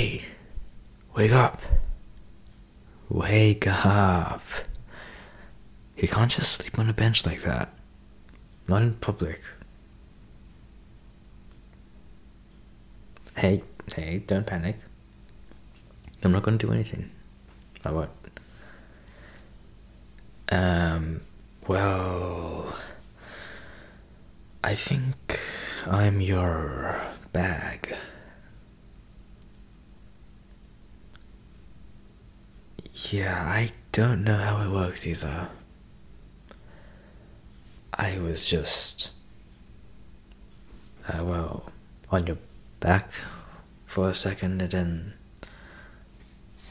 Hey, wake up. Wake up. You can't just sleep on a bench like that. Not in public. Hey, hey, don't panic. I'm not to do anything. I what? Um, well, I think I'm your bag. Yeah, I don't know how it works either. I was just, uh, well, on your back for a second and then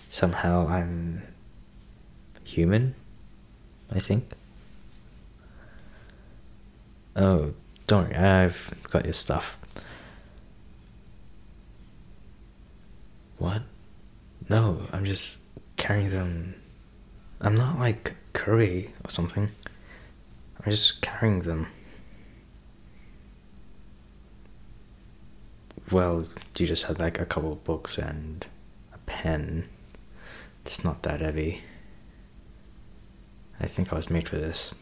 somehow I'm human, I think. Oh, don't worry, I've got your stuff. What? No, I'm just carrying them. I'm not like Curry or something. I'm just carrying them. Well, you just had like a couple of books and a pen. It's not that heavy. I think I was made for this.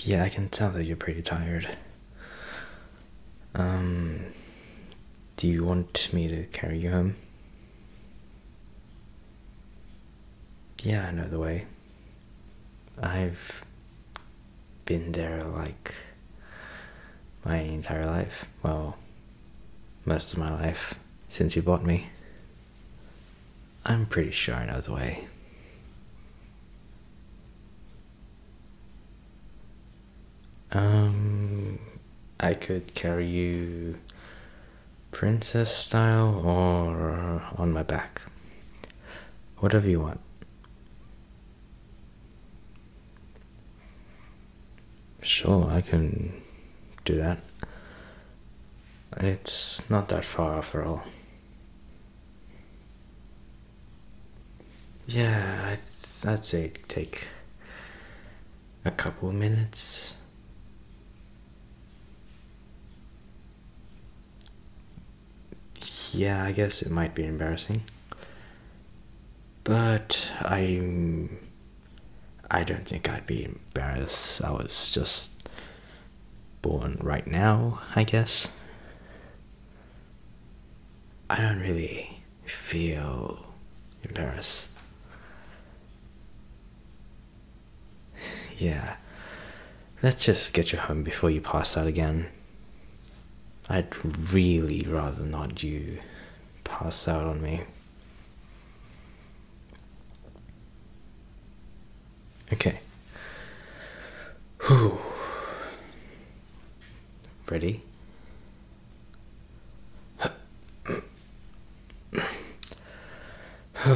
Yeah, I can tell that you're pretty tired. Um, do you want me to carry you home? Yeah, I know the way. I've been there like my entire life. Well, most of my life since you bought me. I'm pretty sure I know the way. Um, I could carry you princess style or on my back. Whatever you want. Sure, I can do that. It's not that far after all. Yeah, I'd, I'd say take a couple of minutes. Yeah, I guess it might be embarrassing. But I'm. I don't think I'd be embarrassed. I was just born right now, I guess. I don't really feel embarrassed. Yeah. Let's just get you home before you pass out again. I'd really rather not you pass out on me. Okay. Whew. Ready?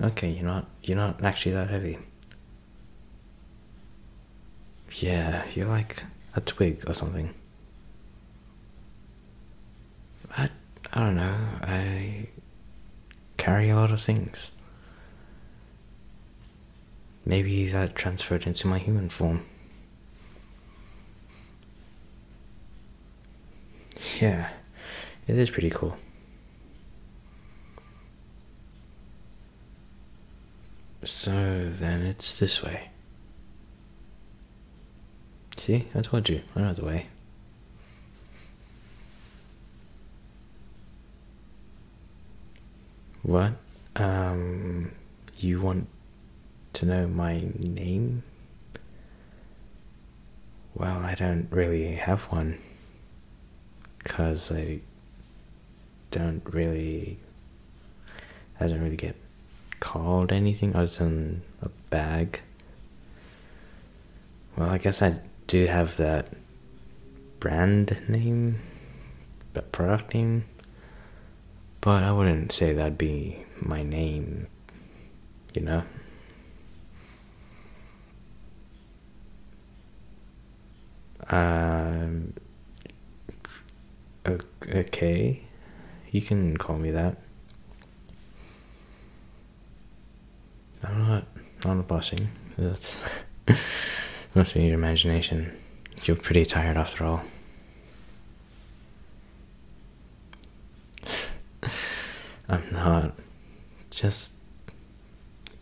okay, you're not you're not actually that heavy. Yeah, you're like a twig or something. I don't know. I carry a lot of things. Maybe that transferred into my human form. Yeah, it is pretty cool. So then it's this way. See, I told you, I know the way. What? Um, you want to know my name? Well, I don't really have one. Because I don't really. I don't really get called anything other than a bag. Well, I guess I do have that brand name, that product name, but I wouldn't say that'd be my name, you know? Um, okay, you can call me that. I'm not, not blushing. That's must be your imagination. You're pretty tired after all. I'm not. Just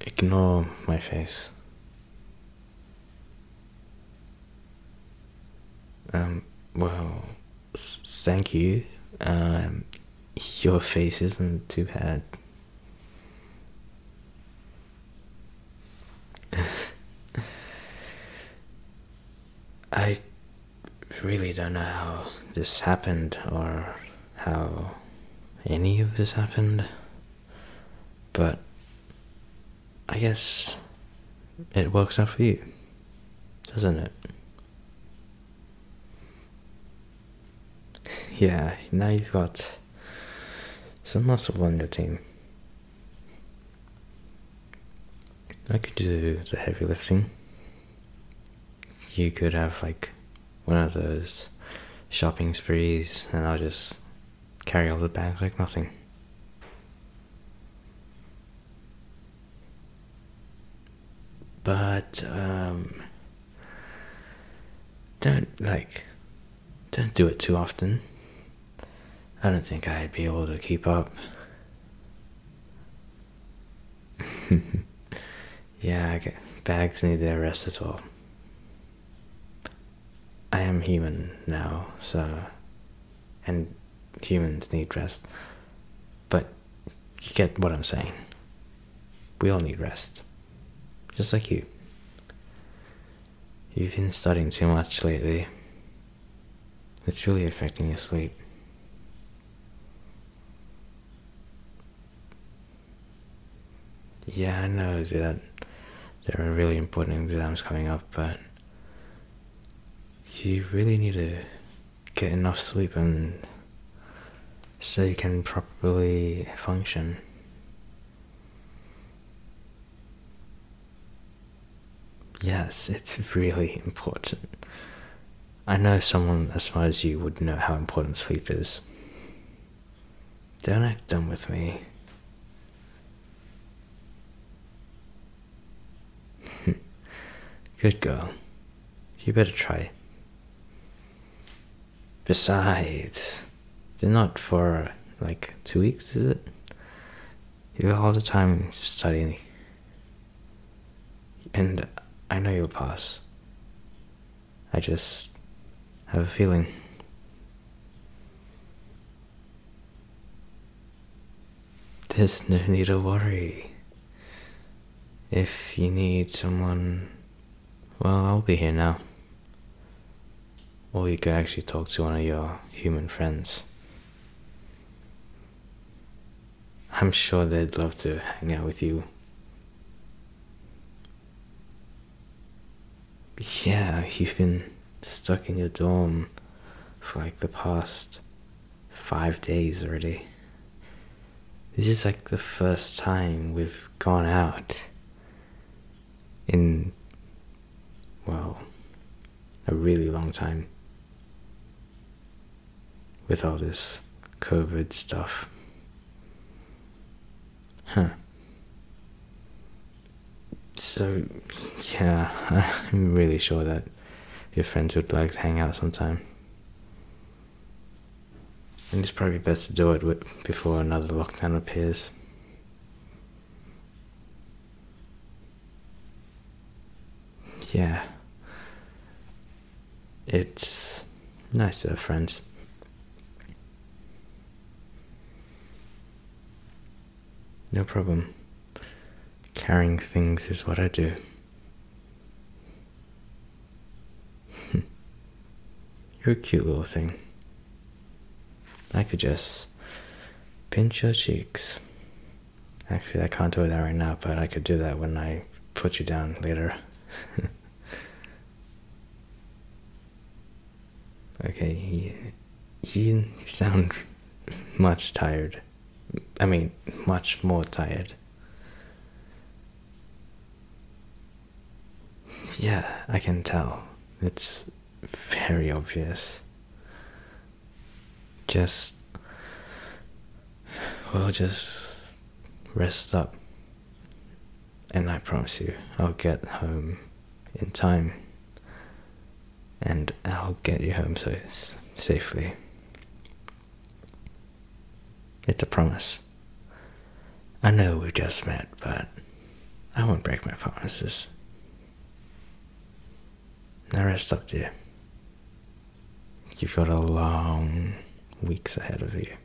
ignore my face. Um, well, thank you. Um, your face isn't too bad. I really don't know how this happened or how any of this happened, but I guess it works out for you, doesn't it? Yeah, now you've got some muscle on your team. I could do the heavy lifting. You could have like one of those shopping sprees, and I'll just carry all the bags like nothing. But um, don't like don't do it too often. I don't think I'd be able to keep up. yeah, bags need their rest as well. I am human now, so. And humans need rest. But you get what I'm saying. We all need rest. Just like you. You've been studying too much lately. It's really affecting your sleep. Yeah, I know that there are really important exams coming up, but you really need to get enough sleep and so you can properly function. Yes, it's really important. I know someone as smart as you would know how important sleep is. Don't act dumb with me. Good girl. You better try. Besides, they're not for like two weeks, is it? You have all the time studying. And I know you'll pass. I just have a feeling. There's no need to worry. If you need someone, well, I'll be here now. Or you could actually talk to one of your human friends. I'm sure they'd love to hang out with you. Yeah, you've been stuck in your dorm for like the past five days already. This is like the first time we've gone out in, well, a really long time with all this COVID stuff. Huh. So, yeah, I'm really sure that your friends would like to hang out sometime. And it's probably best to do it before another lockdown appears. Yeah. It's nice to have friends. No problem. Carrying things is what I do. You're a cute little thing. I could just pinch your cheeks. Actually, I can't do that right now, but I could do that when I put you down later. okay, you, you sound much tired. I mean, much more tired. Yeah, I can tell. It's very obvious. Just, well, just rest up. And I promise you, I'll get home in time. And I'll get you home so safely. It's a promise. I know we just met, but I won't break my promises. The rest up to you. You've got a long weeks ahead of you.